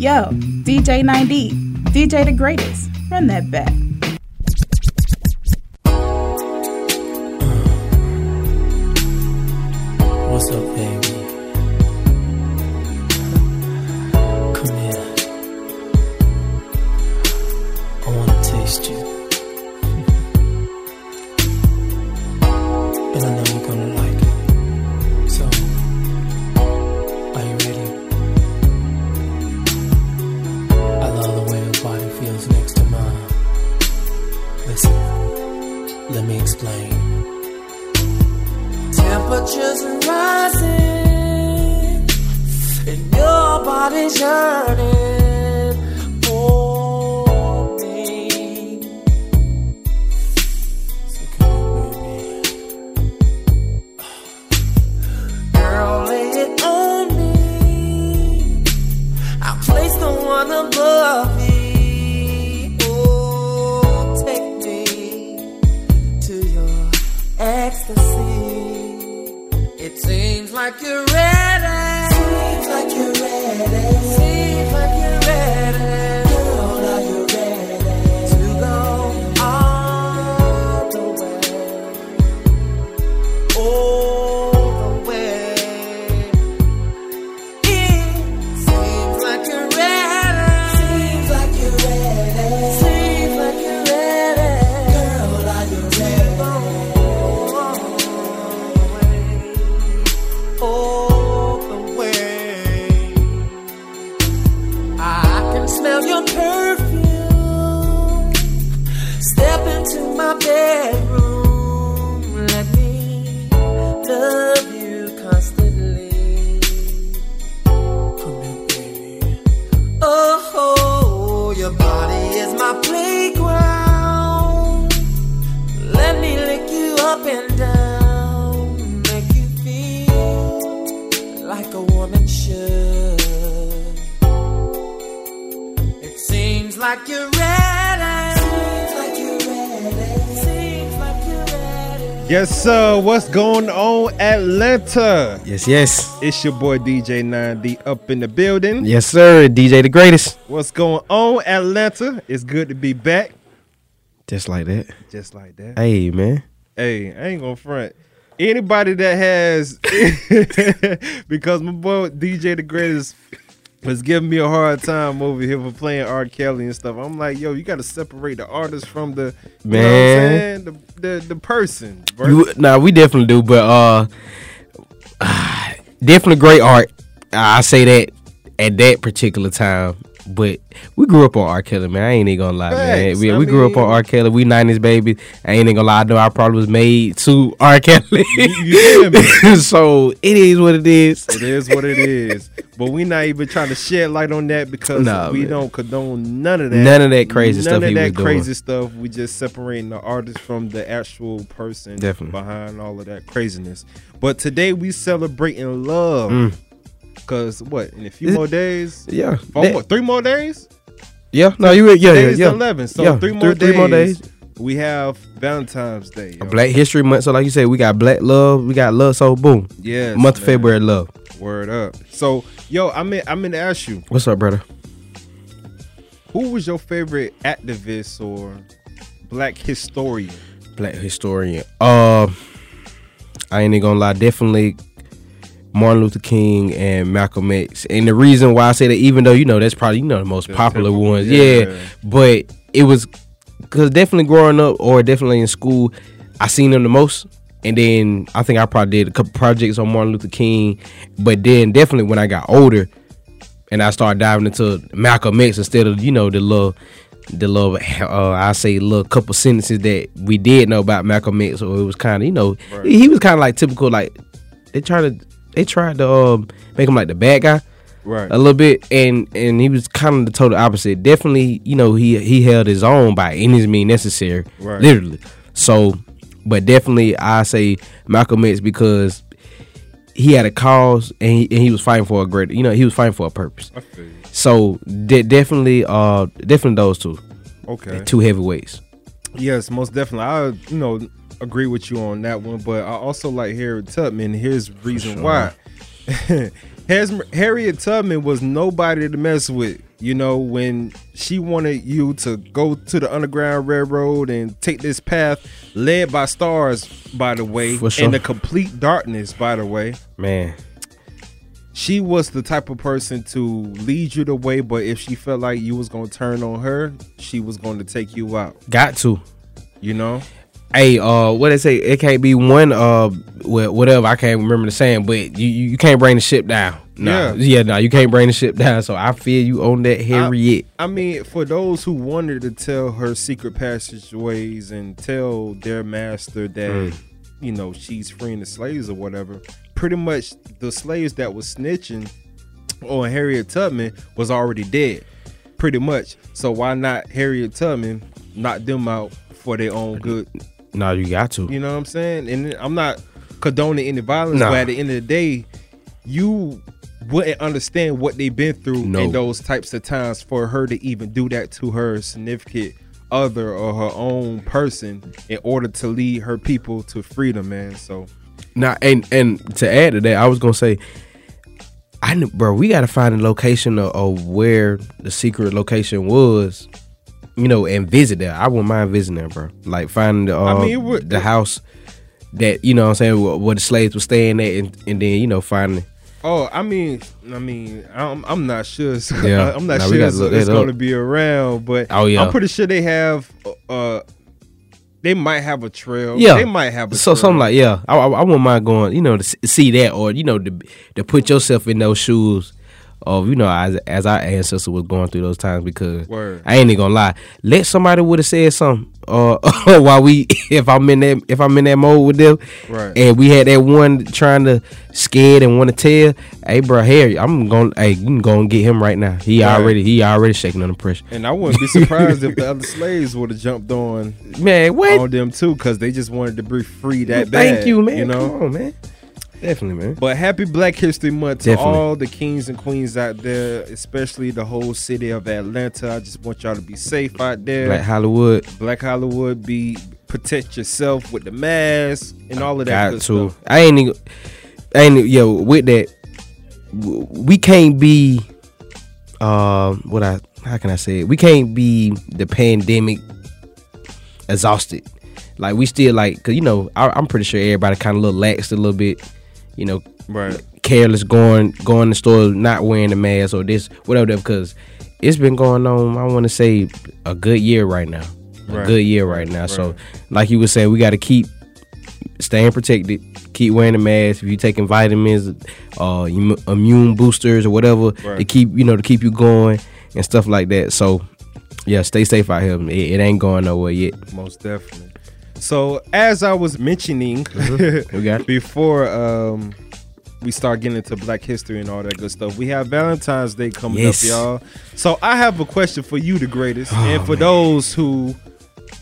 Yo, DJ 9D, DJ the greatest. Run that back. Ecstasy. It seems like you're ready. Seems like you're ready. Seems like What's going on, Atlanta? yes, yes. It's your boy DJ 9D up in the building. Yes, sir. DJ the greatest. What's going on, Atlanta? It's good to be back. Just like that. Just like that. Hey, man. Hey, I ain't gonna front. Anybody that has, because my boy DJ the Greatest was giving me a hard time over here for playing R. Kelly and stuff. I'm like, yo, you got to separate the artist from the you know what I'm Man. the, the the person. You, nah, we definitely do, but uh, definitely great art. I say that at that particular time. But we grew up on R. Kelly, man. I ain't even gonna lie, man. Facts. We, I we grew up on mean- R. Kelly. We 90s babies. I ain't even gonna lie. I know I probably was made to R. Kelly. you me? so it is what it is. It is what it is. But we not even trying to shed light on that because Nah, we man. don't condone none of that. None of that crazy none stuff of he that was doing. crazy stuff. We just separating the artist from the actual person Definitely. behind all of that craziness. But today we celebrating love. Mm. Cause what? In a few Is- more days, Yeah. four That- more, three more days. yeah. No, you. Yeah. Yeah. Yeah. 11. So Yeah, three more three- days. three more days. We have Valentine's Day. yo. Black History Month. So, like you said, we got Black Love. We got Love. So, boom. yeah, Month of man. February, love. Word up. So yo, I'm in, I'm in to ask you. What's up, brother? Who was your favorite activist or black historian? Black historian. Uh, I ain't even gonna lie. Definitely Martin Luther King and Malcolm X. And the reason why I say that, even though you know that's probably you know the most The popular ones, yeah. yeah. But it was because definitely growing up or definitely in school, I seen them the most. And then I think I probably did a couple projects on Martin Luther King. But then definitely when I got older and I started diving into Malcolm X instead of, you know, the little the little uh, I say little couple sentences that we did know about Malcolm X or it was kinda, you know, Right. he was kinda like typical like they try to they tried to um, make him like the bad guy. Right. a little bit, and and he was kind of the total opposite. Definitely, you know, he he held his own by any means necessary, Right. literally. So, but definitely, I say Malcolm X because he had a cause and he, and he was fighting for a great, you know, he was fighting for a purpose. So de- definitely, uh, definitely those two, Okay. two heavyweights. Yes, most definitely. I you know agree with you on that one, but I also like Harriet Tubman. Here's the reason sure. why. Harriet Tubman was nobody to mess with. You know, when she wanted you to go to the Underground Railroad and take this path led by stars, by the way, sure. in the complete darkness, by the way. Man, She was the type of person to lead you the way, but if she felt like you was gonna turn on her, she was going to take you out. got to. You know? Hey, uh, what they say? It can't be one, uh, wha- whatever. I can't remember the saying, but you you can't bring the ship down. Nah, Yeah. yeah, no, you can't bring the ship down. So I feel you on that, Harriet. I mean, for those who wanted to tell her secret passageways and tell their master that, Mm. you know, she's freeing the slaves or whatever, pretty much the slaves that was snitching on Harriet Tubman was already dead. Pretty much. So why not Harriet Tubman knock them out for their own good? No, you got to. You know what I'm saying? And I'm not condoning any violence, Nah. but at the end of the day, you wouldn't understand what they've been through No. in those types of times for her to even do that to her significant other or her own person in order to lead her people to freedom, man. So Now, and and to add to that, I was gonna say, I knew, bro, we gotta find the location of, of where the secret location was, you know, and visit there. I wouldn't mind visiting there, bro. Like finding the uh, I mean, it would- the house that you know, what I'm saying where, where the slaves were staying at, and, and then you know finding. Oh, I mean, I mean, I'm, I'm not sure. Yeah. I'm not we sure gotta it's, look it's that going to be around, but Oh, yeah. I'm pretty sure they have. Uh, they might have a trail. Yeah, they might have a so trail. something like yeah. I, I, I wouldn't mind going, you know, to see that or you know to to put yourself in those shoes of you know as as our ancestor was going through those times because Word. I ain't even gonna lie. Let somebody would have said something uh while we if I'm in that if I'm in that mode with them Right. and we had that one trying to scared and want to tell hey bro Harry I'm gonna hey you can go and get him right now he Right. already he already shaking under pressure And I wouldn't be surprised if the other slaves would have jumped on man what on them too, because they just wanted to be free that bad. thank you man You know. Come on, man definitely man But happy Black History Month to Definitely. all the kings and queens out there, especially the whole city of Atlanta. I just want y'all to be safe out there. Black Hollywood Black Hollywood, be protect yourself with the mask and all of that got to. stuff. I ain't even, I ain't yo with that. We can't be, uh, what I how can I say it? We can't be the pandemic exhausted. Like we still like, cause you know I, I'm pretty sure everybody kind of little laxed a little bit. You know, Right. careless going going to the store not wearing a mask or this whatever because it's been going on i want to say a good year right now. A good year right now. So like you were saying we got to keep staying protected keep wearing a mask. If you're taking vitamins uh immune boosters or whatever to keep you know to keep you going and stuff like that. So yeah stay safe out here. It, it ain't going nowhere yet. Most definitely. So as I was mentioning it. before um we start getting into black history and all that good stuff. We have Valentine's Day coming Yes. up, y'all. So I have a question for you, the greatest. Oh, and for those who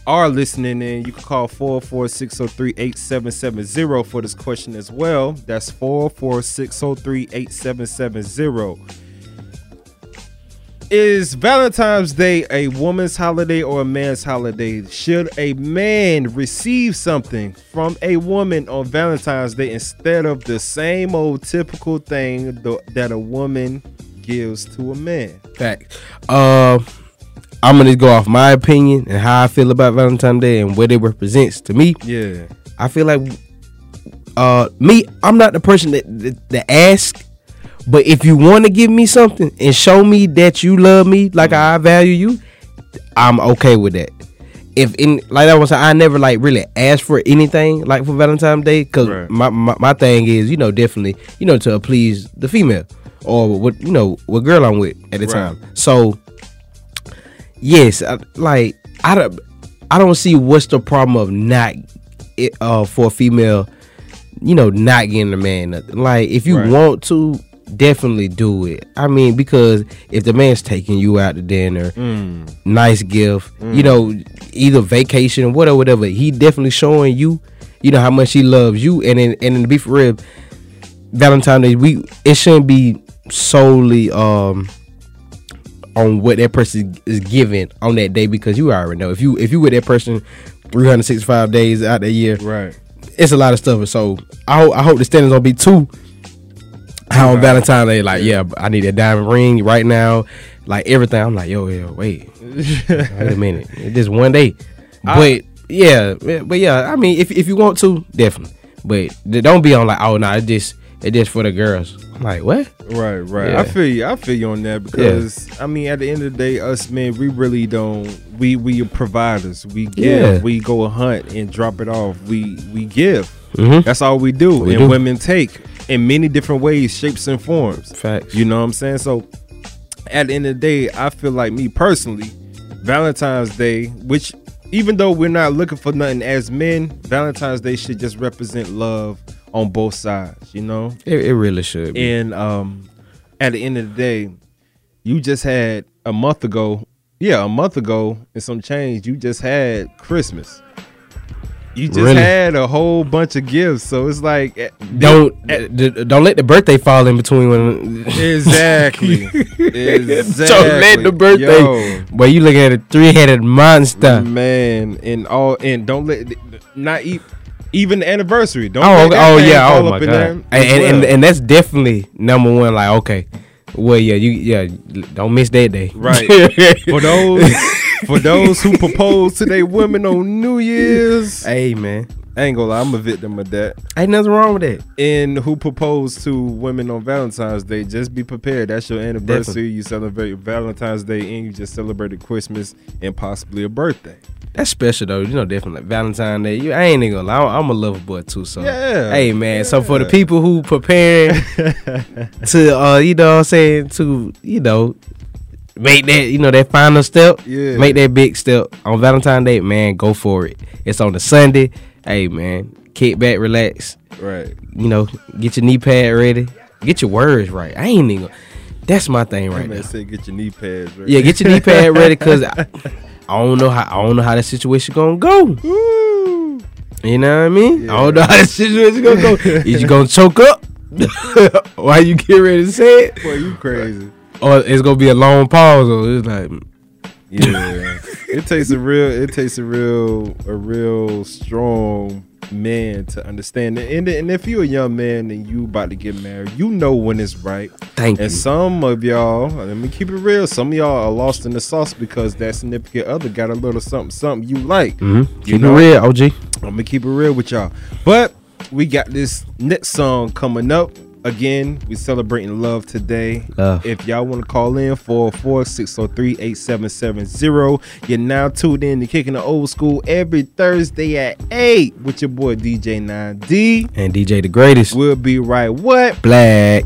are listening in, you can call 44603-8770 for this question as well. That's 44603-8770. Is Valentine's Day a woman's holiday or a man's holiday? Should a man receive something from a woman on Valentine's Day instead of the same old typical thing that a woman gives to a man? Fact. Uh, I'm gonna go off my opinion and how I feel about Valentine's Day and what it represents to me. Yeah. I feel like, uh, me, I'm not the person that that, that ask, but if you want to give me something and show me that you love me like I value you, I'm okay with that. If in like I was saying, I never like really asked for anything like for Valentine's Day because Right. my, my my thing is you know definitely you know to please the female or what you know what girl I'm with at the Right. time. So yes, I, like I don't I don't see what's the problem of not it, uh for a female, you know, not getting a man nothing. Like if you Right. want to, definitely do it. I mean, because if the man's taking you out to dinner, Mm. nice gift, you know, either vacation, whatever, whatever, he definitely showing you, you know, how much he loves you. And then, and then to be for real, Valentine's Day, we it shouldn't be solely um on what that person is giving on that day because you already know if you if you with that person 365 days out of the year, Right. it's a lot of stuff. So I hope I hope the standards don't be too how on Right. Valentine's Day, like, yeah, I need a diamond ring right now. Like everything. I'm like, yo, yo, wait. wait a minute. Just one day. But yeah, but yeah, I mean if if you want to, definitely. But don't be on like, oh no, it's just it's just for the girls. I'm like, what? Right, right. Yeah. I feel you. I feel you on that because I mean, at the end of the day, us men, we really don't. We we are providers. We give. Yeah. We go hunt and drop it off. We we give. Mhm. That's all we do. We and do. women take in many different ways, shapes, and forms. Facts. You know what I'm saying? So at the end of the day, I feel like me personally, Valentine's Day, which even though we're not looking for nothing as men, Valentine's Day should just represent love on both sides. You know. It, it really should be. And um, at the end of the day, you just had a month ago, yeah, a month ago and some change. You just had Christmas. You just Really? had a whole bunch of gifts, so it's like eh, don't d- d- don't let the birthday fall in between when exactly, exactly. Don't let the birthday. Yo, Boy, you looking at a three headed monster. man, and all, and don't let not e- even the anniversary. Don't Oh, let oh yeah. Oh my god. And, and, and and that's definitely number one. Like okay, well yeah, you yeah, don't miss that day. Right. for those for those who propose to their women on New Year's, hey man, I ain't gonna lie, I'm a victim of that. ain't nothing wrong with that. And who propose to women on Valentine's Day, just be prepared. That's your anniversary. You celebrate Valentine's Day and you just celebrated Christmas and possibly a birthday. That's special though. You know, definitely like Valentine's Day. You, I ain't even gonna lie. I'm, a lover boy too. So Yeah, Hey man. So for the people who preparing to, uh, you know, what I'm saying to, you know, make that, you know, that final step. Yeah. Make that big step on Valentine's Day, man. Go for it. It's on the Sunday. Hey man, kick back, relax. Right. You know, get your knee pad ready. Get your words right. I ain't even. That's my thing right now. say get your knee pads ready. Yeah, get your knee pad ready because I, I don't know how I don't know how that situation gonna go. Woo. You know what I mean? Yeah. I don't know how that situation gonna go. Is you gonna choke up Why you get ready to say it, Boy, you crazy. or it's gonna be a long pause? Or it's like, Yeah. it takes a real it takes a real a real strong man to understand. And, and if you're a young man and you about to get married, you know when it's right. thank you. And you. some of y'all, let me keep it real, some of y'all are lost in the sauce because that significant other got a little something something you like. Mm-hmm. You Keep know? it real, OG. I'm gonna keep it real with y'all. But we got this next song coming up. Again, we celebrating love today. Love. If y'all want to call in 404-603-8770, you're now tuned in to kicking the old school every Thursday at 8 with your boy DJ 9D. And DJ the greatest, We'll be right what? Black.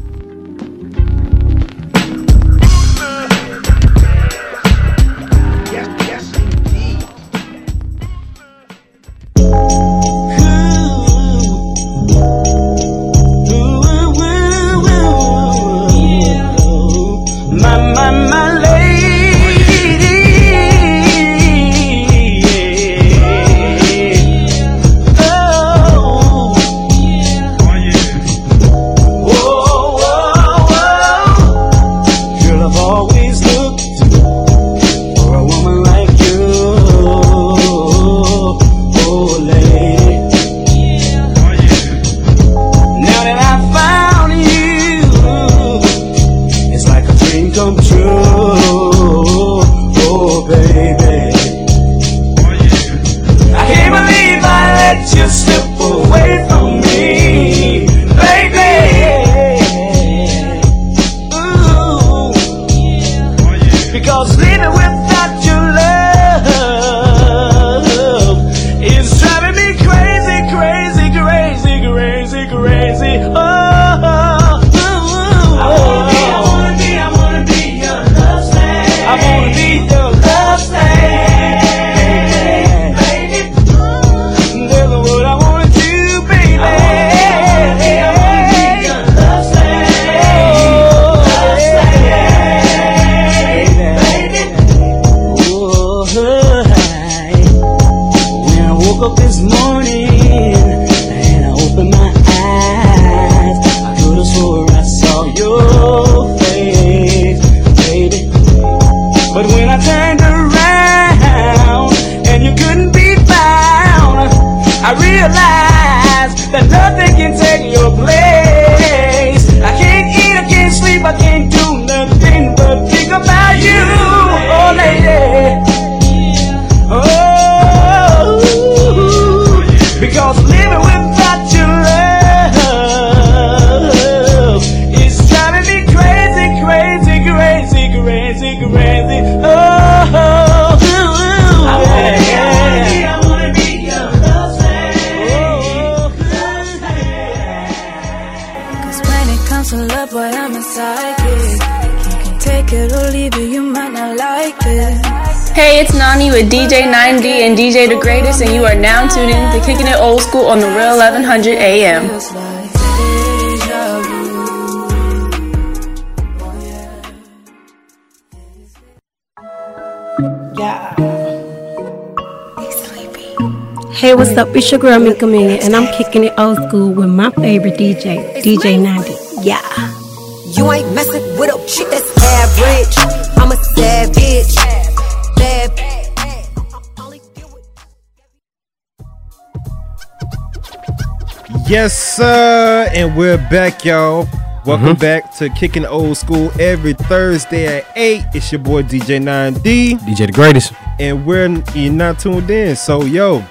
Hey, it's Nani with DJ 9D and DJ The Greatest, and you are now tuned in to Kicking It Old School on the Real 1100 AM. Feels like deja vu. Yeah. Hey, what's up? It's your girl Mika Million, and I'm kicking it old school with my favorite DJ, DJ 9D. Yeah. You ain't messing with a chick that's average. I'm a savage. Bad. Yes, sir. And we're back, y'all. Welcome mm-hmm. back to Kicking Old School every Thursday at 8. It's your boy DJ 9D. DJ the greatest. And we're you're not tuned in. So, yo,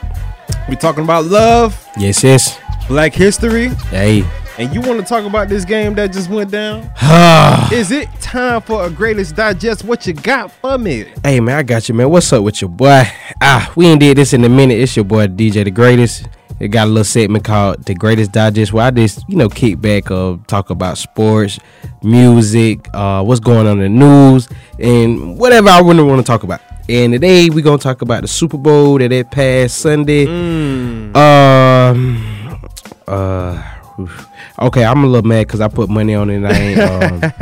we're talking about love, Yes, yes. black history, Hey. And you want to talk about this game that just went down? Is it time for a greatest digest? What you got for me? Hey man, I got you, man. What's up with your boy? Ah, we ain't did this in a minute. It's your boy DJ the Greatest. It got a little segment called The Greatest Digest where I just, you know, kick back uh talk about sports, music, uh what's going on in the news, and whatever I really want to talk about. And today we're gonna talk about the Super Bowl that it passed Sunday. Um uh oof. Okay, I'm a little mad because I put money on it and I ain't um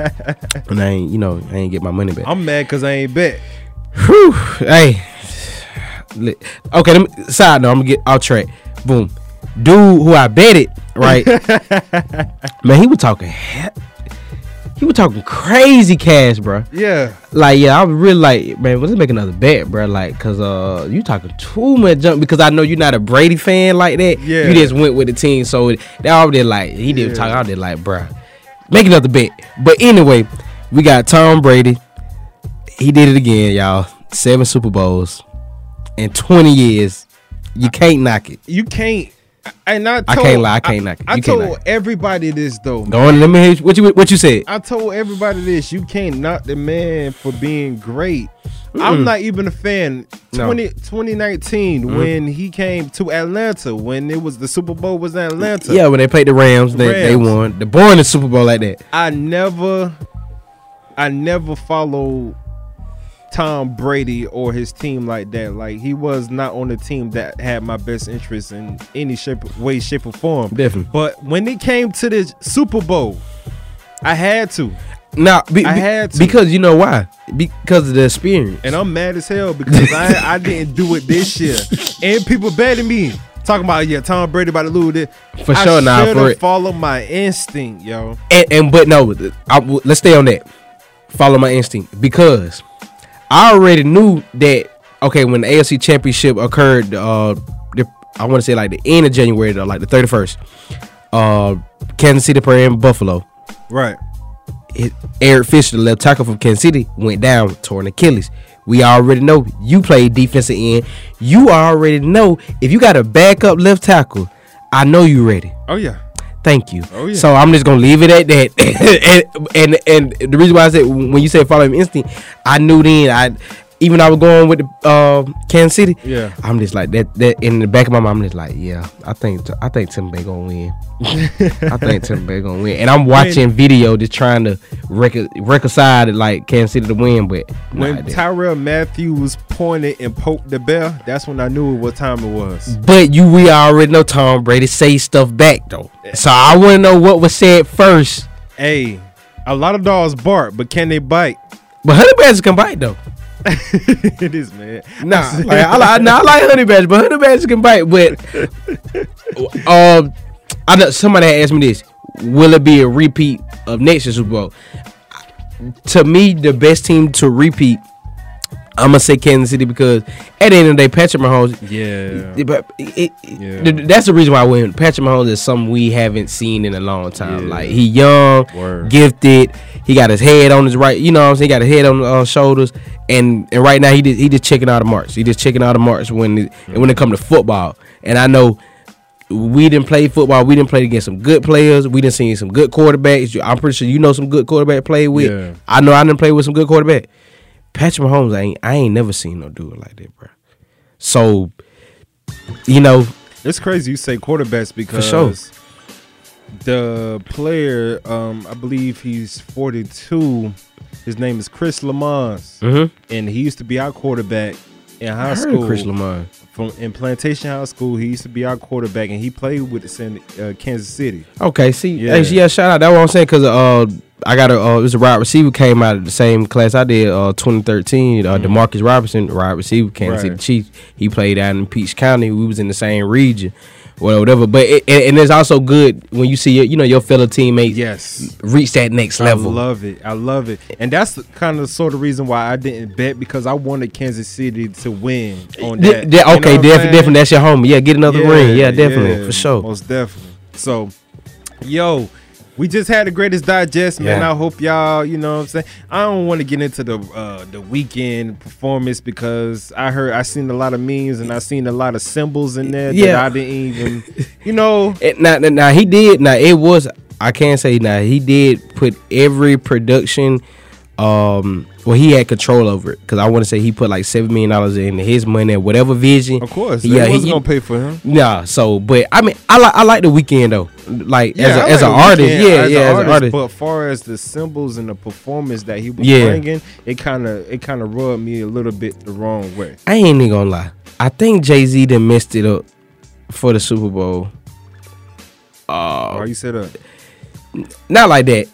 and I ain't, you know, I ain't get my money back. I'm mad because I ain't bet. Whew, hey. Okay, let me, side note, I'm gonna get off track. Boom. Dude who I bet it right? man, he was talking he- he was talking crazy cash, bro. Yeah. Like, yeah, I was really like, man, let's make another bet, bro. Like, cause uh you talking too much junk because I know you're not a Brady fan like that. Yeah. You just went with the team. So they already like he did Yeah. talk, I did like, bro. Make another bet. But anyway, we got Tom Brady. He did it again, y'all. Seven Super Bowls in 20 years. You can't knock it. You can't. And I, I told, can't lie, I can't knock it. I You told knock everybody this though. Go on, let me hear what you what you said. I told everybody this. You can't knock the man for being great. I'm not even a fan. No. 20, 2019 mm-hmm. when he came to Atlanta when it was the Super Bowl was in Atlanta. Yeah, when they played the Rams, they, they won. The born the Super Bowl like that. I never, I never followed Tom Brady or his team like that. Like he was not on the team that had my best interest in any shape, way, shape, or form. Definitely. But when it came to the Super Bowl, I had to, Now, be, I had to. because you know why? Because of the experience. and I'm mad as hell because I I didn't do it this year, and people betting me. Talking about yeah, Tom Brady about to lose it. For I sure, nah, for it. Follow my instinct, yo. and, and but no, I, let's stay on that. Follow my instinct because I already knew that. Okay, when the AFC Championship occurred, uh, the, I want to say like the end of January, though, like the thirty first. Uh, Kansas City playing Buffalo. Right. It, Eric Fisher, the left tackle from Kansas City, went down, torn Achilles. We already know you play defensive end. You already know if you got a backup left tackle, I know you ready. Oh yeah. Thank you. Oh, yeah. So I'm just gonna leave it at that. and, and and the reason why I said when you said follow him instinct, I knew then I even I was going with the uh, Kansas City. Yeah. I'm just like that. That in the back of my mind, I'm just like, yeah, I think I think Tim Bay gonna win. I think Tim Bay gonna win. And I'm watching video just trying to recon- reconcile it like Kansas City to win, but When. Tyrann Mathieu pointed and poked the bell, that's when I knew what time it was. But you, we already know Tom Brady say stuff back though. So I want to know what was said first. Hey, a lot of dogs bark, but can they bite? But honey badgers can bite though. it is, man. Nah, like, I, like, nah, I like honey badger, but honey badgers can bite. But um, I know somebody asked me this: Will it be a repeat of next year's Super Bowl? To me, the best team to repeat, I'm gonna say Kansas City because at the end of the day, Patrick Mahomes. Yeah. But it, it- Yeah. that's the reason why I win. Patrick Mahomes is something we haven't seen in a long time. Yeah. Like he young, Word. gifted. He got his head on his right. You know what I'm saying? He got his head on uh, shoulders. And and right now he just he just checking out the marks. He just checking out the marks when it, when it come to football. And I know we didn't play football. We didn't play against some good players. We didn't see some good quarterbacks. I'm pretty sure you know some good quarterback play with. Yeah. I know I didn't play with some good quarterback. Patrick Mahomes, I ain't I ain't never seen no it like that, bro. So, you know, It's crazy you say quarterbacks because sure. the player, um, I believe he's 42. His name is Chris Lammons, Mhm. and he used to be our quarterback in high school. Chris Lamar. from in Plantation High School. He used to be our quarterback, and he played with us in uh, Kansas City. Okay, see, Yeah. yeah, yeah shout out. That's what I'm saying because uh, I got a uh, it was a wide receiver came out of the same class I did, uh, 2013. Uh, Demarcus Robinson, wide receiver, Kansas City Mm-hmm. Chiefs. He played out in Peach County. We was in the same region, well, whatever. But it, and, and it's also good when you see your, you know your fellow teammates Yes. reach that next level. I love it. I love it. And that's the kind of sort of reason why I didn't bet because I wanted Kansas City to win on that. de- You know okay, what I'm definitely, definitely. That's your homie. Yeah, get another ring. Yeah, definitely, for sure. Most definitely. So, yo, we just had the greatest digest, man. Yeah. I hope y'all, you know what I'm saying? I don't want to get into the uh the Weeknd performance because I heard I seen a lot of memes and I seen a lot of symbols in there that I didn't even you know It, now, now he did. Now it was. I can't say now he did put every production. Um, well, he had control over it because I want to say he put like seven million dollars in his money, and whatever vision. Of course, yeah, they wasn't he, gonna pay for him. Nah, so but I mean, I like I like the Weeknd though. Like as I a, as an artist, yeah, as yeah, as an artist. But far as the symbols and the performance that he was Yeah. bringing, it kind of it kind of rubbed me a little bit the wrong way. I ain't even gonna lie. I think Jay Z done messed it up for the Super Bowl. Uh, Why you said that? not like that.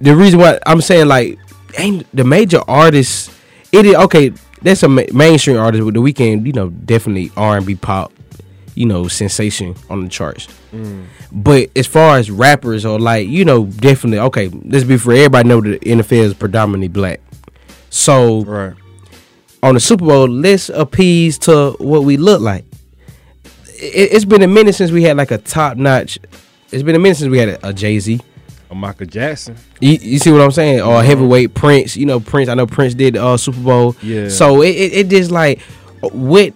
The reason why I'm saying like ain't the major artists. It is okay. That's a ma- mainstream artist with the Weeknd. You know, definitely R and B pop. You know, sensation on the charts. Mm. But as far as rappers or like you know, definitely okay. Let's be fair. Everybody know that the NFL is predominantly black. So Right. on the Super Bowl, let's appease to what we look like. It, it's been a minute since we had like a top notch. It's been a minute since we had a, a Jay Z. Or Michael Jackson. You, you see what I'm saying? Or heavyweight Prince. You know Prince. I know Prince did uh Super Bowl. Yeah. So it, it, it just like what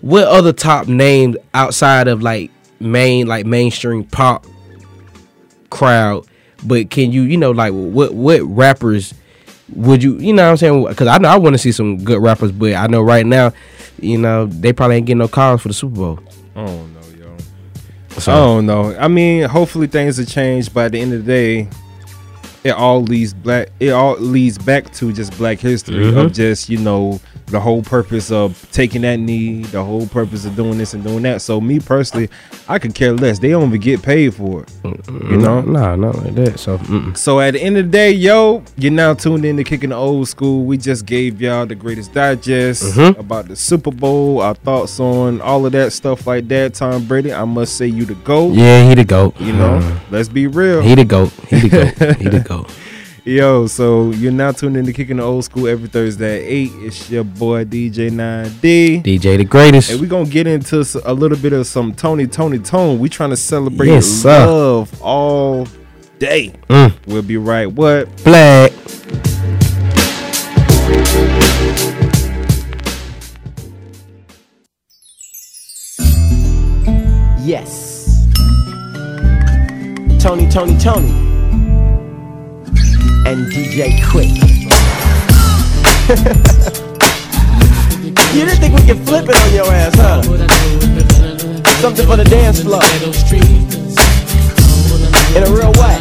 what other top names outside of like main like mainstream pop crowd? But can you you know like what what rappers would you you know what I'm saying? Because I know I want to see some good rappers, but I know right now, you know they probably ain't getting no calls for the Super Bowl. I don't know, yo. So- I don't know. I mean, hopefully things will change. By the end of the day, it all leads black. It all leads back to just Black history Mhm. of just you know the whole purpose of taking that knee, the whole purpose of doing this and doing that. So me personally, I could care less. They don't even get paid for it. You know. nah, not like that. So mm-mm. So at the end of the day, yo, you're now tuned in to Kicking the Old School. We just gave y'all the greatest digest Mhm. about the Super Bowl, our thoughts on all of that stuff like that. Tom Brady, I must say you the GOAT. yeah, he the goat. You know, Uh, let's be real. he the goat. He the goat. he the goat. Yo, so you're now tuned in to Kicking the Old School every Thursday at 8. It's your boy DJ 9D. DJ the greatest. And we're going to get into a little bit of some Tony, Tony, Tone. we trying to celebrate Yes, sir. love all day. Mm. We'll be right. What? Black. Yes. Tony, Tony, Tony. And DJ Quik. you didn't think we could flip it on your ass, huh? Something for the dance floor. In a real way.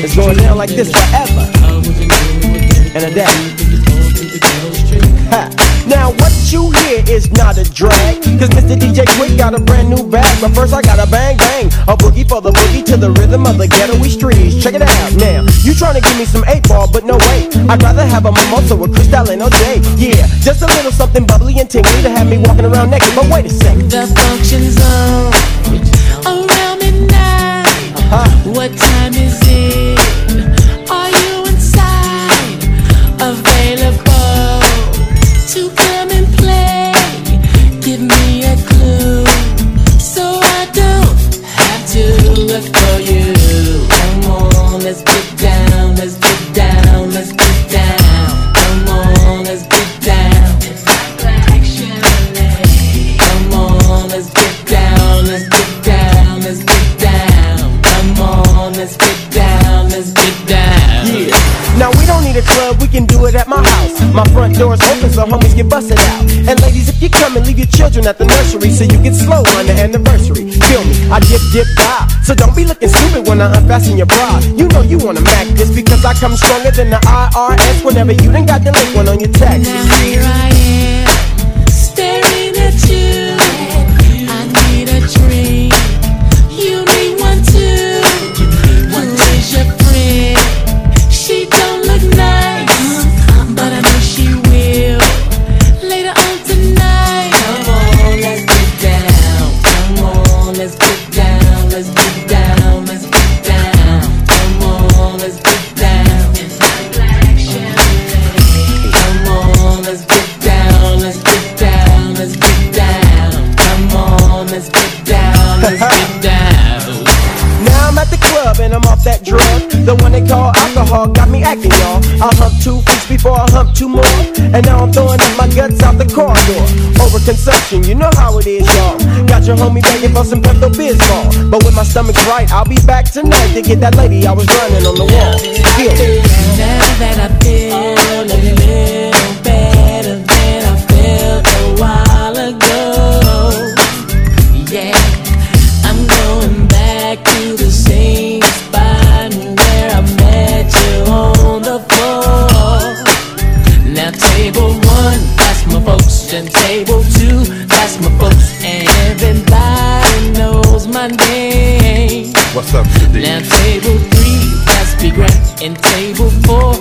It's going down like this forever. And a day. Ha. Now what you hear is not a drag. Cause Mr. DJ Quik got a brand new bag. But first I got a bang bang. A boogie for the boogie to the rhythm of the ghetto streets. Check it out now. You trying to give me some eight ball, but no way. I'd rather have a mimosa with Cristal and OJ. Yeah, just a little something bubbly and tingly to have me walking around naked. But wait a second. The function's zone around midnight. Uh-huh. What time is it? My front door's open, so homies get busted out. And ladies, if you come and leave your children at the nursery, so you get slow on the anniversary. Feel me? I dip, dip, die. So don't be looking stupid when I unfasten your bra. You know you wanna mac this because I come stronger than the IRS whenever you done got the link one on your taxes. Now here I am, alcohol got me acting, y'all. I hump two feet before I hump two more. And now I'm throwing up my guts out the corridor. Overconsumption, you know how it is, y'all. Got your homie begging for some Pepto Bismol. But when my stomach's right, I'll be back tonight to get that lady I was running on the wall. Feel me? Now that I feel a up. Now table three, that's Big Rat, and table four,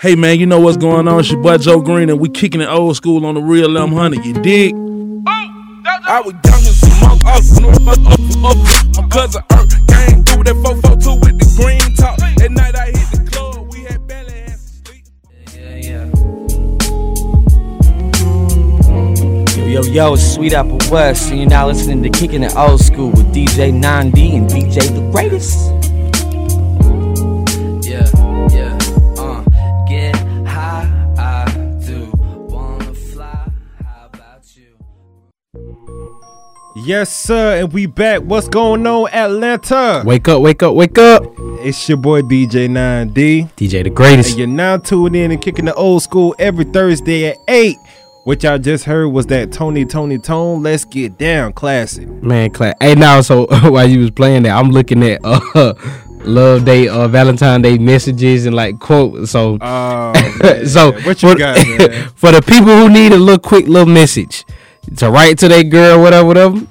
Hey man, you know what's going on? It's your boy Joe Green, and we kicking it old school on the real M Honey. You dig? Oh, I was young and smoke up, up, up, up, up, cause of Earth. Came through that 442 with the green top. At night I hit the club, we had barely had Yo, yo, yo, it's Sweet Apple West, and you're now listening to Kicking It Old School with DJ 9D and DJ The Greatest. Yes, sir, and we back. What's going on, Atlanta? Wake up, wake up, wake up. It's your boy DJ 9D. DJ the greatest. And you're now tuned in and kicking the old school every Thursday at 8. What y'all just heard was that Tony Tony Tone. Let's get down, classic. Man, class. Hey, now, so while you was playing that, I'm looking at uh, Love Day, uh, Valentine Day messages and like quotes. So, Oh, so what you for, got, man? for the people who need a little quick little message to write to their girl, whatever, whatever.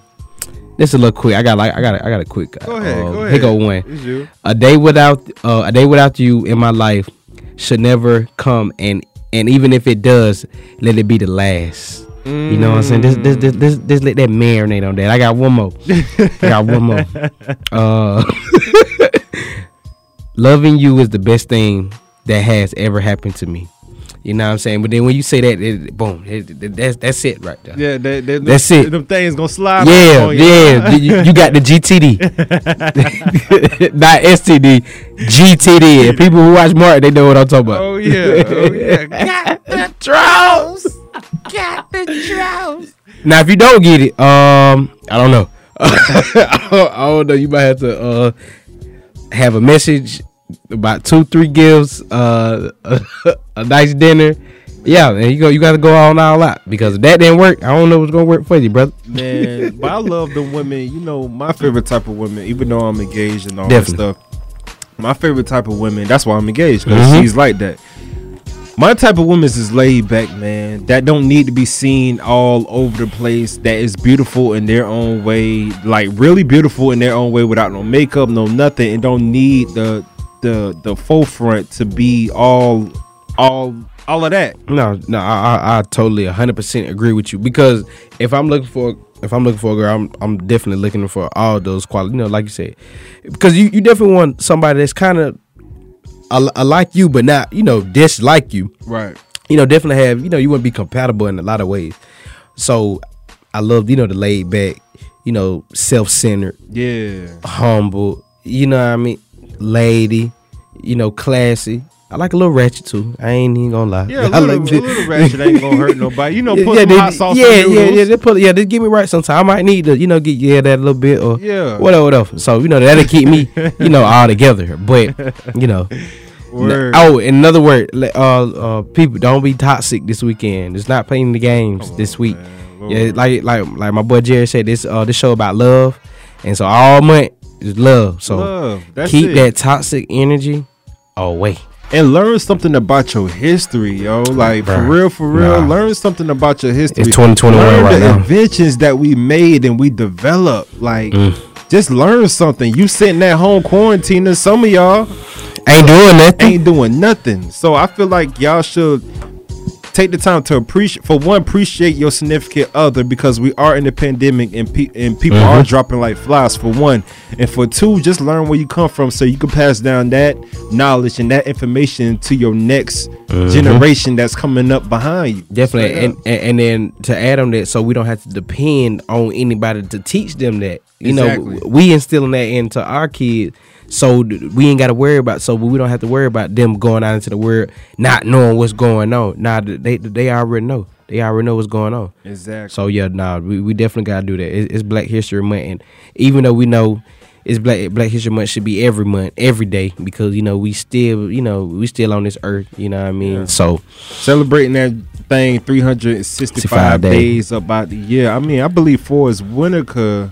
This is a little quick. I got like I got a, I got a quick. Go ahead, uh, go Here go one. A day without uh, a day without you in my life should never come, and and even if it does, let it be the last. You know what I'm saying? This this this this, this let that marinate on that. I got one more. I got one more. Uh, loving you is the best thing that has ever happened to me. You know what I'm saying? But then when you say that, it, boom, it, it- that's that's it right there. Yeah, that, that, That's them, it. Them things gonna slide. Yeah, yeah. you, you got the GTD, not STD, GTD. And people who watch Martin, they know what I'm talking about. Oh yeah, oh yeah. Got the draws. got the drought. Now, if you don't get it, um, I don't know. I don't- I don't know. You might have to uh have a message about two, three gifts, uh, a, nice dinner. Yeah, and you go. You got to go all all out because if that didn't work, I don't know what's gonna work for you, brother. Man, but I love the women. You know, my favorite type of women, even though I'm engaged and all Definitely. that stuff. My favorite type of women. That's why I'm engaged because Mhm. she's like that. My type of women is laid back, man. That don't need to be seen all over the place. That is beautiful in their own way, like really beautiful in their own way, without no makeup, no nothing, and don't need the the the forefront to be all all all of that. No, no, I, I, I totally 100% agree with you because if I'm looking for if I'm looking for a girl, I'm I'm definitely looking for all those qualities. You know, like you said, because you, you definitely want somebody that's kind of a, like you, but not you know dislike you. Right. You know, definitely have you know you want to be compatible in a lot of ways. So I love you know the laid back, you know, self centered, Yeah. humble. You know what I mean, lady. You know, classy. I like a little ratchet too. I ain't even gonna lie. Yeah, a I little, like a little ratchet ain't gonna hurt nobody. You know, put yeah, some they- hot sauce yeah, on yeah, yeah. They put, yeah, they give me right sometime. I might need to, you know, get yeah that a little bit or Yeah. whatever, whatever. So you know that'll keep me, you know, all together. But you know, Word. oh, in another word, uh, uh, people don't be toxic this weekend. It's not playing the games this week. Yeah, like like like my boy Jerry said, this uh this show about love, and so all month is love. So Love, keep it. that toxic energy away. and learn something about your history, yo. Like for real, for real. Nah. Learn something about your history. It's 2021 learn right the now. inventions that we made and we developed. Like, Mm. just learn something. You sitting at home quarantining. Some of y'all ain't doing nothing. Ain't doing nothing. So I feel like y'all should take the time to appreciate. For one, appreciate your significant other because we are in the pandemic and pe- and people Mhm. are dropping like flies. For one, and for two, just learn where you come from so you can pass down that knowledge and that information to your next Mhm. generation that's coming up behind you. Definitely, and, and and then to add on that, so we don't have to depend on anybody to teach them that. You Exactly. know, we instilling that into our kids, so we ain't got to worry about. So we don't have to worry about them going out into the world not knowing what's going on. Nah, they they already know. They already know what's going on. Exactly. So yeah, nah, we, we definitely gotta do that. It's, it's Black History Month, and even though we know it's Black Black History Month should be every month, every day, because you know we still, you know, we still on this earth. You know what I mean? So celebrating that thing 365 days. days about the year. I mean, I believe Forrest Whitaker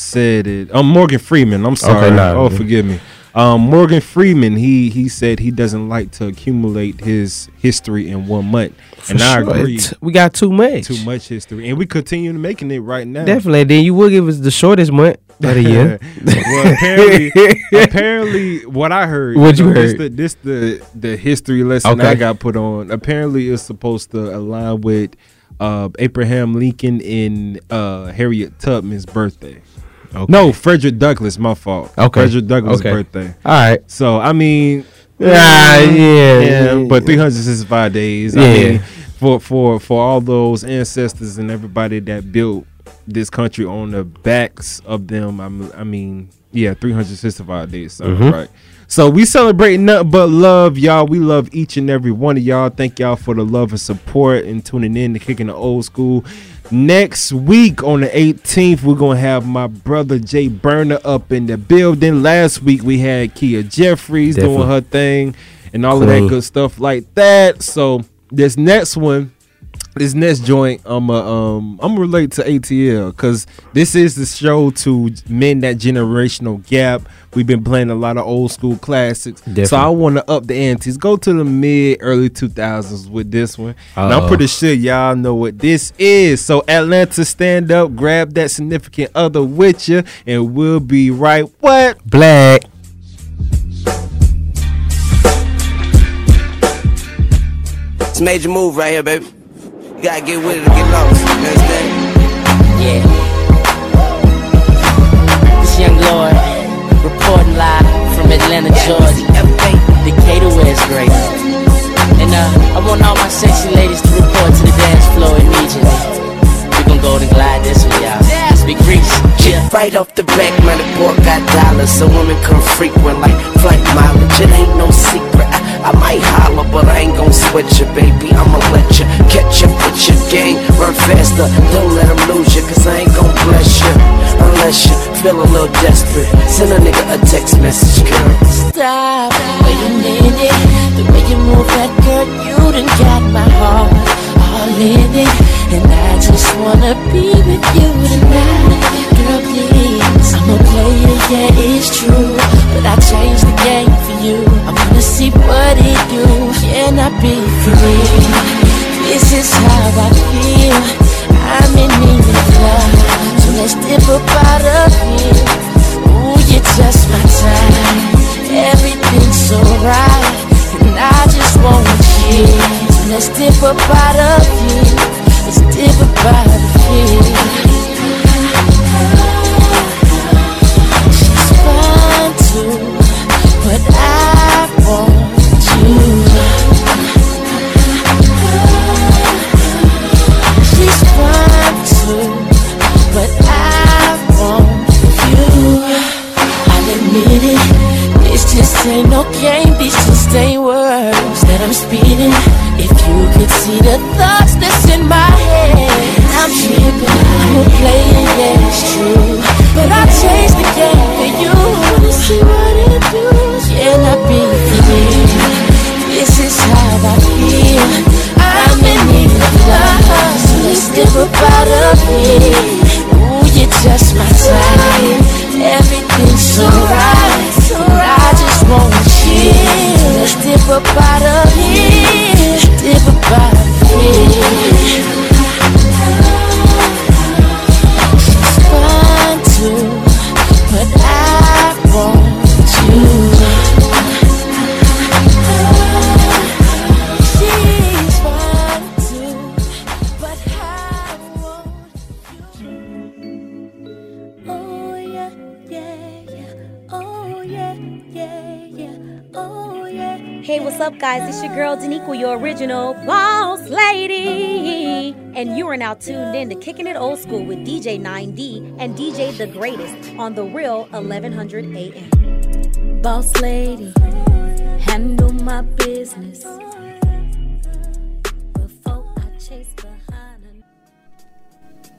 said it. Um, Morgan Freeman. I'm sorry. nah. oh, forgive me. Um, Morgan Freeman. He he said he doesn't like to accumulate his history in one month, For and I sure. agree. We got too much. Too much history, and we continue making it right now. Definitely. Then you will give us the shortest month of the year. well, apparently, apparently, what I heard. What you heard? This the, this the the history lesson Okay. I got put on. Apparently, it's supposed to align with uh, Abraham Lincoln and uh, Harriet Tubman's birthday. Okay. No, Frederick Douglass. My fault. Okay. Frederick Douglass' Okay. birthday. All right. So I mean, Ah, yeah, yeah. but 365 days. I Yeah. mean, for for for all those ancestors and everybody that built this country on the backs of them. I'm, I mean, yeah, 365 days. So, Mhm. right. So we celebrating nothing but love, y'all. We love each and every one of y'all. Thank y'all for the love and support and tuning in to kicking the old school. Next week on the 18th, we're gonna have my brother Jay Burner up in the building. Last week we had Kia Jeffries doing her thing and all of that good stuff like that. So this next one, this next joint, I'm a, um I'm relate to ATL because this is the show to mend that generational gap. We've been playing a lot of old school classics, so I want to up the antes. Go to the mid early 2000s with this one, and I'm pretty sure y'all know what this is. So Atlanta, stand up, grab that significant other with you, and we'll be right. What? Black. It's a major move right here, baby. You gotta get with it to get lost. You understand? Yeah. This young lord reporting live from Atlanta, Georgia. Decatur, it's great. And uh, I want all my sexy ladies to report to the dance floor immediately. We gon' go and glide this one, y'all. Big Reese, yeah. Right off the back, man, the boy got dollars. So women come frequent like flight mileage. It ain't no secret. I I might holler, but I ain't gon' sweat you, baby. I'ma let you catch up with your game. Run faster, don't let them lose you, cause I ain't gon' bless you. Unless you feel a little desperate. Send a nigga a text message, girl. Stop the way you need it, the way you move that girl, you done got my heart all in it, and I just wanna be with you tonight, girl. Please, I'm a player, yeah, it's true, but I changed the game you. I wanna see what it do. Can I be free? This is how I feel. I'm in need of love, so let's dip up out of here. Ooh, you're just my time. Everything's so right, and I just wanna. So let's dip up out of here. Let's dip up out of here. No game. These just ain't words that I'm speeding. If you could see the thoughts that's in my head, I'm tripping. I'm a player, yeah, it's true. But I changed the game for you. Wanna see what it do? Can I be? This is how I feel. I'm in need of love, so let's dip up out of here. Ooh, you're just my type. Up out of here, dip up out guys? It's your girl Daniqua, your original boss lady. And you are now tuned in to Kicking It Old School with DJ 9D and DJ The Greatest on The Real 1100 AM. Boss lady, handle my business. Before I chase behind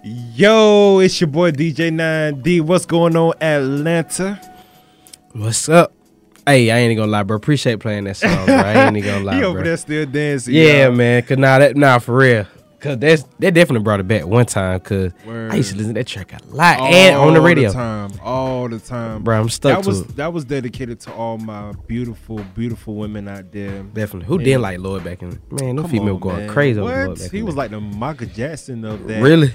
Yo, it's your boy DJ 9D. What's going on, Atlanta? What's up? Hey, I ain't gonna lie, bro. Appreciate playing that song, bro. I ain't gonna lie, he bro. over there still dancing. Yeah, y'all. man. Cause nah, that nah for real. Cause that's that definitely brought it back one time. Cause I used to listen to that track a lot and on the All radio. time, all the time, Bro, I'm stuck That to was it. that was dedicated to all my beautiful, beautiful women out there. Definitely. Who And- didn't like Lloyd back in? Man, no Come female on, going man. crazy over Lloyd back He in was like the Michael Jackson of that. really.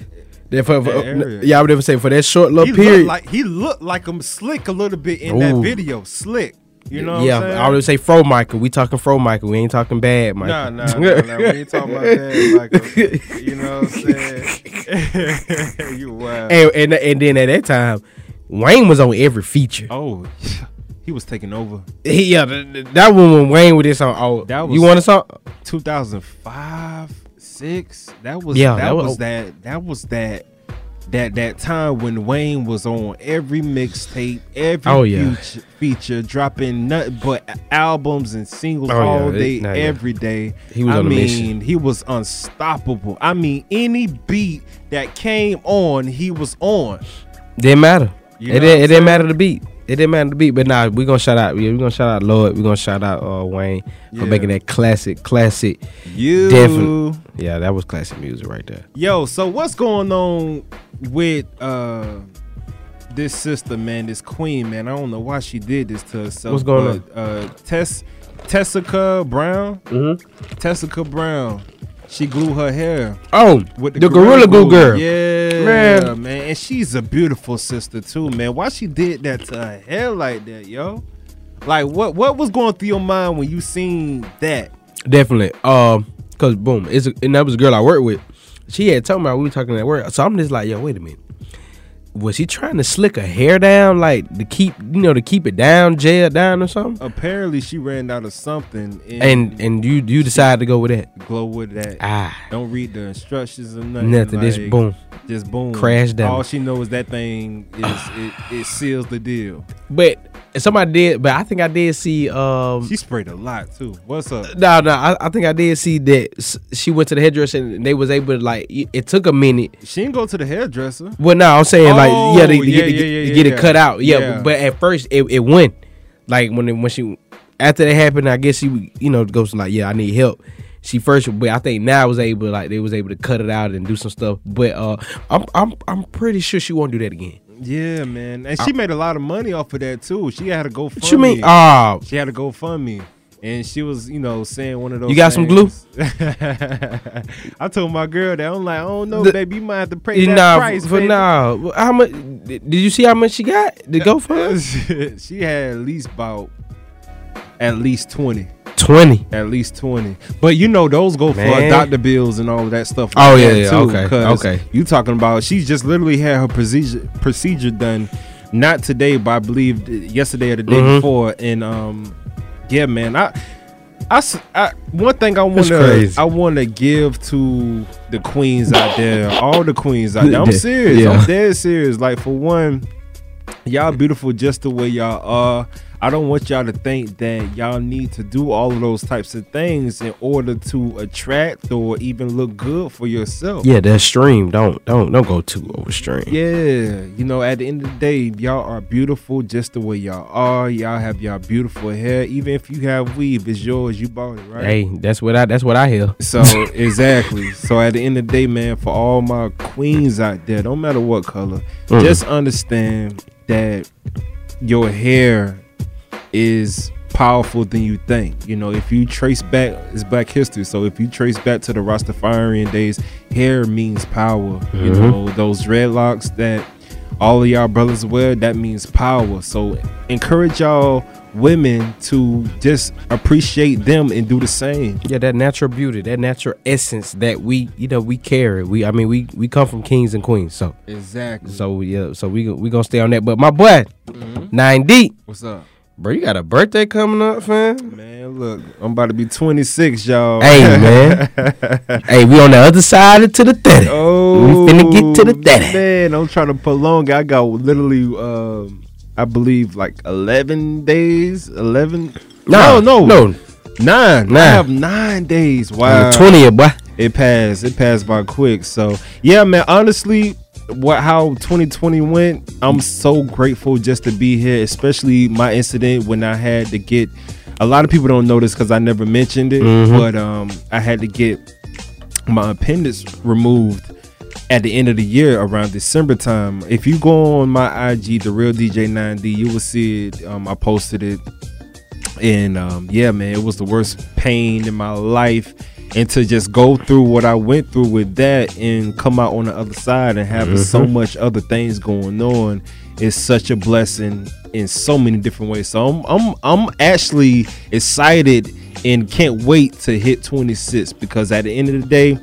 That for, for- that yeah, I would never say for that short little he period. Looked like he looked like him slick a little bit in that video. Slick. You know yeah, what I'm saying? I would say Fro Michael. We talking Fro Michael. We ain't talking bad Michael. Nah, nah, nah, nah. We ain't talking about that. Like, you know what I'm saying? you wild. and, and and then at that time, Wayne was on every feature. Oh, he was taking over. He, yeah, th- th- that one when Wayne with this song. Oh, That you want a song? 2005, six. That was Yeah, that, that was, was- that that was that that that time when Wayne was on every mixtape, every Oh, yeah. feature, feature, dropping nothing but albums and singles Oh, yeah. all It- day, nah, yeah. every day. He was I mean, he was unstoppable. I mean, any beat that came on, he was on. Didn't matter. You it didn't, it didn't matter the beat. It didn't matter the beat. But nah, we gonna shout out. Yeah, we gonna shout out Lloyd. We gonna shout out uh, Wayne Yeah. for making that classic, classic. You. Definitely. Yeah, that was classic music right there. Yo, so what's going on with uh this sister, man, this queen, man? I don't know why she did this to herself. What's going but, Uh Tess Tessica Brown. Mm-hmm. Tessica Brown. She glue her hair. Oh, with the Gorilla Glue girl. Yeah, Man. man. And she's a beautiful sister too, man. Why she did that to her hair like that, yo? Like what what was going through your mind when you seen that? Definitely. Um, cause boom, it's a, and that was a girl I worked with. She had told me we were talking at work, so I'm just like, yo, wait a minute. Was she trying to slick her hair down, like to keep, you know, to keep it down, gel down or something? Apparently she ran out of something And and you you decided to go with that? glow with that. Ah. Don't read the instructions or nothing. Nothing, just boom. Just boom. Crash down. All she knows is that thing is it, it seals the deal. But somebody did, but I think I did see. Um, She sprayed a lot too. What's up? no, no, I, I think I did see that she went to the hairdresser and they was able to like. It it took a minute. She didn't go to the hairdresser. Well, no, I'm saying like yeah, to, Oh, to yeah, get, yeah, get, yeah, to get yeah. it cut out. Yeah, but at first it, it went like when it, when she after that happened, I guess she you know goes like yeah, I need help. She first, but I think now was able like they was able to cut it out and do some stuff. But uh, I'm I'm I'm pretty sure she won't do that again. Yeah, man, and she made a lot of money off of that too. She had to go. What you mean? Oh. she had to go fund me, and she was, you know, saying one of those. You got some glue? I told my girl that I'm like, I don't know, The- baby, you might have to pay that Nah, price. for baby. now. How much? Did you see how much she got to go for? she had at least about at least twenty. Twenty. At least twenty. But you know those go for doctor bills and all of that stuff. Oh, like yeah, that, yeah, too, okay, okay. You talking about she just literally had her procedure procedure done, not today, but I believe yesterday or the day Mhm. before. And um, yeah, man, I, I, I one thing I want to. I want to give to the queens out there, all the queens out there. I'm serious. Yeah. I'm dead serious. Like for one, y'all beautiful just the way y'all are. I don't want y'all to think that y'all need to do all of those types of things in order to attract or even look good for yourself. Yeah, that stream. Don't don't don't go too overstream. Yeah, you know, at the end of the day, y'all are beautiful just the way y'all are. Y'all have y'all beautiful hair. Even if you have weave, it's yours. You bought it, right? Hey, that's what I that's what I hear. So exactly. So at the end of the day, man, for all my queens out there, don't matter what color, Mm. just understand that your hair is powerful than you think. You know, if you trace back, it's Black History. So if you trace back to the Rastafarian days, hair means power. You Mhm. know, those dreadlocks that all of y'all brothers wear, that means power. So encourage y'all women to just appreciate them and do the same. Yeah, that natural beauty, that natural essence that we, you know, we carry. We, I mean, we we come from kings and queens, so Exactly. so yeah, so we we gonna stay on that. But my boy, nine D, What's up? bro, you got a birthday coming up, fam. Man, look, I'm about to be 26, y'all. Hey man, hey, we on the other side of to the thirty. Oh, we finna get to the thirty. Man, I'm trying to prolong it. I got literally, um, I believe, like 11 days. 11? No, no, no. Nine. I have nine days. Wow. twentieth, boy. It passed. It passed by quick. So, yeah, man, honestly, what how 2020 went, I'm so grateful just to be here, especially my incident when I had to get a lot of people don't know this because I never mentioned it, Mhm. but um I had to get my appendix removed at the end of the year around December time. If you go on my IG, the real DJ 9D, you will see it. Um, I posted it, and um, yeah, man, it was the worst pain in my life. And to just go through what I went through with that and come out on the other side and having so Mhm. much other things going on is such a blessing in so many different ways. So I'm I'm I'm actually excited and can't wait to hit 26 because at the end of the day,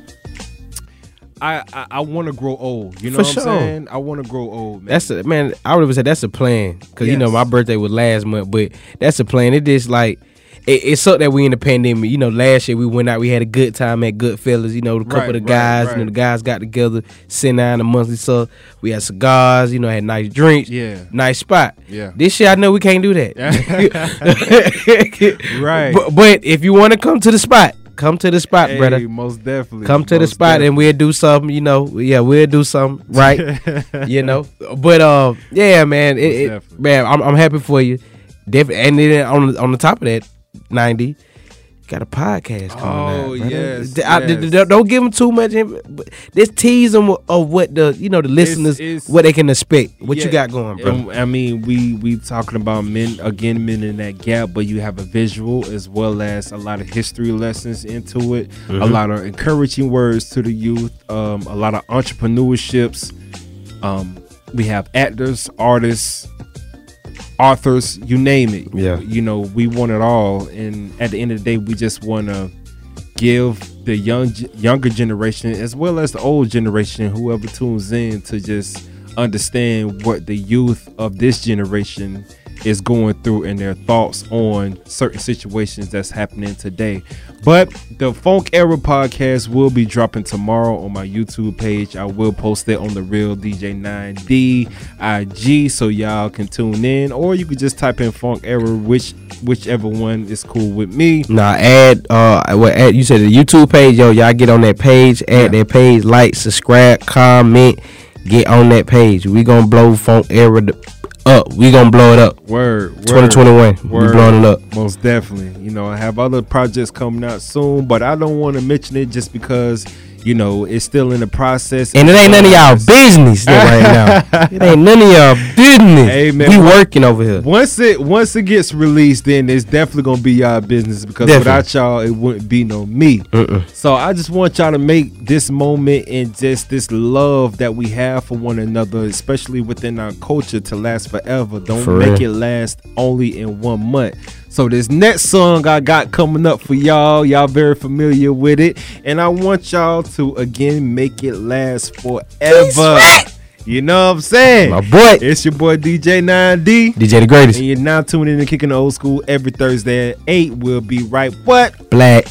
I I, I want to grow old. You know For what sure. I'm saying? I want to grow old, man. That's a man. I would have said that's a plan because you know my birthday was last month, but that's a plan. It just like it, it sucked that we in the pandemic. You know, last year we went out, we had a good time at Goodfellas. You know, a couple Right, of the right, guys, you know, the guys got together, sent down a monthly so we had cigars. You know, had nice drinks. Yeah. nice spot. Yeah. this year I know we can't do that. Right. but, but if you want to come to the spot, come to the spot, Hey, brother. most definitely. Come to the spot and we'll do something, you know. Yeah, we'll do something, right? you know. But uh, yeah, man, it, it, man, I'm, I'm happy for you. Definitely, and then on on the top of that, ninety. Got a podcast coming out. Oh, brother. yes, D- I- d- d- yes. don't give them too much. in- but Just tease them of what the you know the listeners it's- what they can expect. What you got going, bro? I mean, we we talking about men again, men in that gap, but you have a visual as well as a lot of history lessons into it, a Mhm. lot of encouraging words to the youth, um, a lot of entrepreneurships. Um, we have actors, artists, authors, you name it. Yeah. you know, we want it all, and at the end of the day, we just want to give the young younger generation as well as the old generation whoever tunes in to just understand what the youth of this generation is going through and their thoughts on certain situations that's happening today. But the Funk Era podcast will be dropping tomorrow on my YouTube page. I will post it on the real DJ 9D IG so y'all can tune in, or you could just type in Funk Era, which whichever one is cool with me. Nah, add uh, what add, you said the YouTube page, yo, y'all get on that page, add that page, like, subscribe, comment, get on that page. We gonna blow Funk Era up. We gonna blow it up. Word, word 2021. We blowing it up. Most definitely. You know, I have other projects coming out soon, but I don't want to mention it just because you know it's still in the process. And it ain't none of y'all business right now. It ain't none of y'all business. Hey, man, we working over here. Once it once it gets released, then it's definitely gonna be y'all business because Definitely. without y'all, it wouldn't be no me. So I just want y'all to make this moment and just this love that we have for one another, especially within our culture, to last forever. Don't For make real. it last only in one month. So this next song I got coming up for y'all, y'all very familiar with it, and I want y'all to again make it last forever. You know what I'm saying? My boy. It's your boy DJ 9D. DJ the greatest. And you're now tuning in to Kicking the Old School every Thursday at 8. We'll be right what? Black.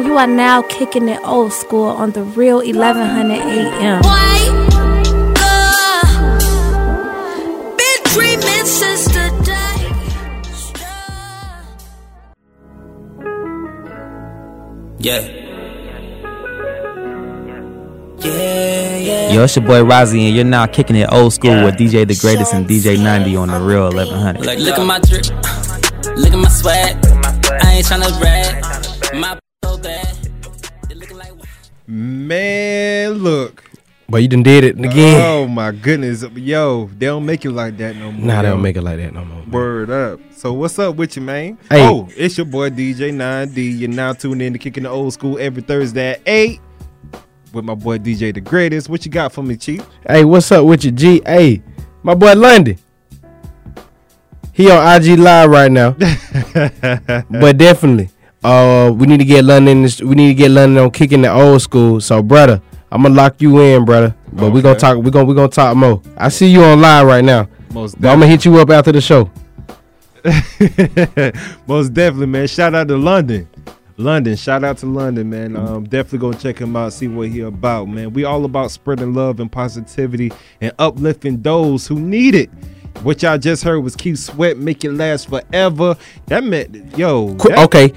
And you are now kicking it old school on the real 1100 AM. Been dreaming since the day. Yeah. Yeah, yeah. Yo, it's your boy Rozzy, and you're now kicking it old school with DJ The Greatest and DJ 9D on the real 1100. Look, look at my drip. Look at my swag. I ain't tryna brag. My so bad. Man, look. But you done did it again. Oh my goodness, yo, they don't make it like that no more. Nah, they don't make it like that no more. Word up. So what's up with you, man? Hey. Oh, it's your boy DJ 9D. You're now tuned in to Kicking the Old School every Thursday at 8 with my boy DJ The Greatest. What you got for me, Chief? Hey, what's up with you, G? Hey, my boy London. He on IG Live right now. but definitely, uh, we need to get London. We need to get London on kicking the old school. So, brother, I'm gonna lock you in, brother. But we gonna talk. We gonna we gonna talk more. I see you on live right now. Most I'm gonna hit you up after the show. Most definitely, man. Shout out to London. London, shout out to London, man. Um, definitely go check him out, see what he about, man. We all about spreading love and positivity and uplifting those who need it. What y'all just heard was Keith Sweat, make it last forever. That meant, yo, Qu- that- okay,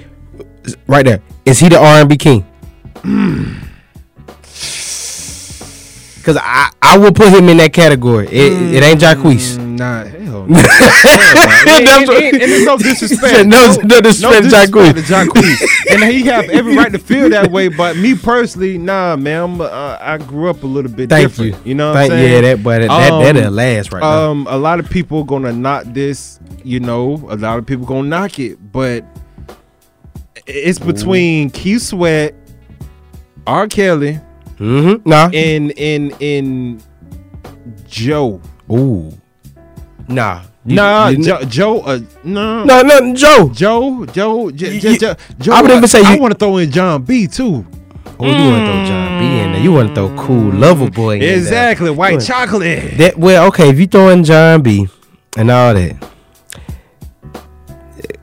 right there. Is he the R&B king? Cause I I will put him in that category. It, it ain't Jacquees. Nah, hell no. and, and, and, and there's no disrespect. No- no disrespect to disrespect Jacquees. and he have every right to feel that way. But me personally, nah, man. Uh, I grew up a little bit Thank different. you. You know what Thank- I'm saying? yeah, that- boy, that- that- that'll last right now. Um, a lot of people gonna knock this. You know, a lot of people gonna knock it, but it's between Keith Sweat, R. Kelly, mm-hmm. nah, and in in Joe. Ooh, nah, You- Nah, you- Joe, Joe, uh, no, No, no, Joe, Joe, Joe, J- You- J- Joe. I would even say I you- want to throw in Jon B too. Oh, you want to throw Jon B in there? You want to throw Cool Lover Boy in there? Exactly, white want- chocolate. That well, okay. If you throw in Jon B and all that,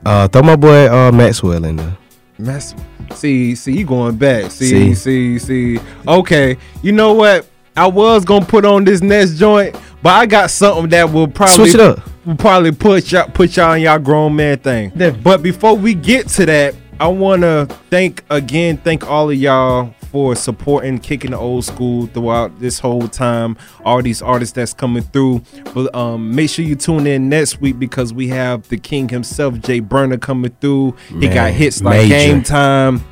uh, throw my boy uh Maxwell in there. Mess. See, see, you going back. See. See, see, see. Okay, you know what? I was gonna put on this next joint, but I got something that will probably Switch it up. Will probably put y'all put y'all in y'all grown man thing. But before we get to that, I wanna thank again, thank all of y'all for supporting kicking the old school throughout this whole time. All these artists that's coming through. But um, make sure you tune in next week because we have the king himself, Jay Burner, coming through. he got hits like major. Game Time.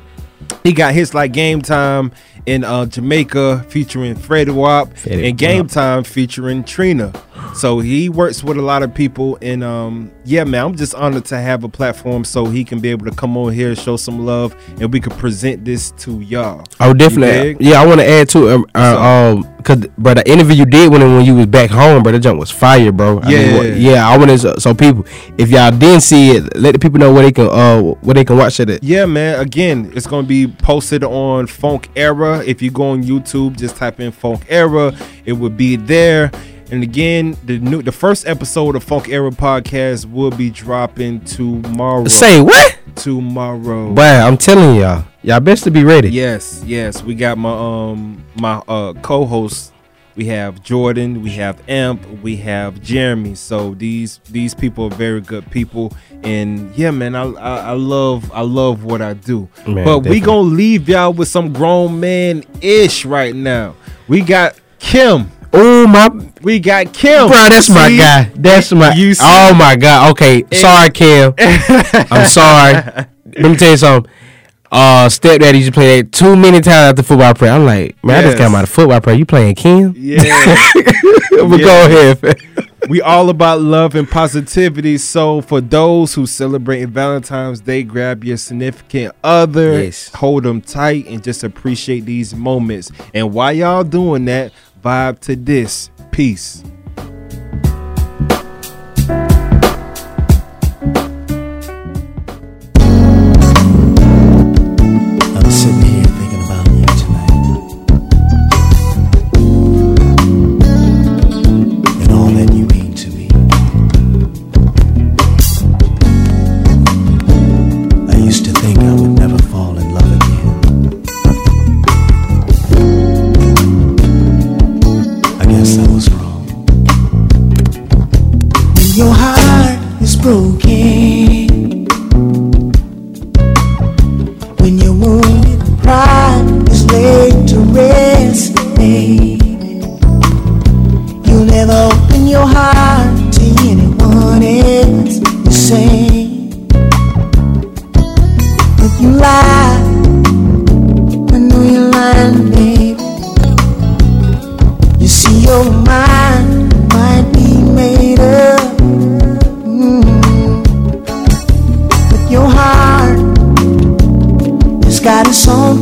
He got hits like Game Time in uh, Jamaica featuring Freddie Wap and Game. Time featuring Trina. So he works with a lot of people and um yeah man, I'm just honored to have a platform so he can be able to come on here, show some love, and we could present this to y'all. Oh, definitely. Yeah, I want to add to um, uh, um, cause bro, the interview you did when when you was back home, bro, that jump was fire, bro. I mean, Yeah. what- yeah. I want to so people, if y'all didn't see it, let the people know where they can uh where they can watch it at. Yeah, man. Again, it's gonna be posted on Funk Era. If you go on YouTube, just type in Funk Era, it would be there. And again, the new the first episode of Funk Era podcast will be dropping tomorrow. Say what? Tomorrow. Boy, I'm telling y'all, y'all best to be ready. Yes, yes. We got my um my uh co-hosts. We have Jordan, we have Amp, we have Jeremy. So these these people are very good people, and yeah, man, I I, I love I love what I do. Man, but we gonna leave y'all with some grown man ish right now. We got Kim. Oh my, we got Kim. Bro, that's my guy. That's my. You see? oh my god. Okay, sorry, Kim. I'm sorry. Let me tell you something. Uh, stepdaddy used to play that too many times after football prayer. I'm like, man, I just Yes. came out of football prayer. You playing Kim? Yeah. but go ahead. we all about love and positivity. So for those who celebrate Valentine's Day, grab your significant other, Yes. hold them tight, and just appreciate these moments. And while y'all doing that, vibe to this. Peace. You lie. I know you're lying. You see, your mind might be made up. Mm. But your heart has got its own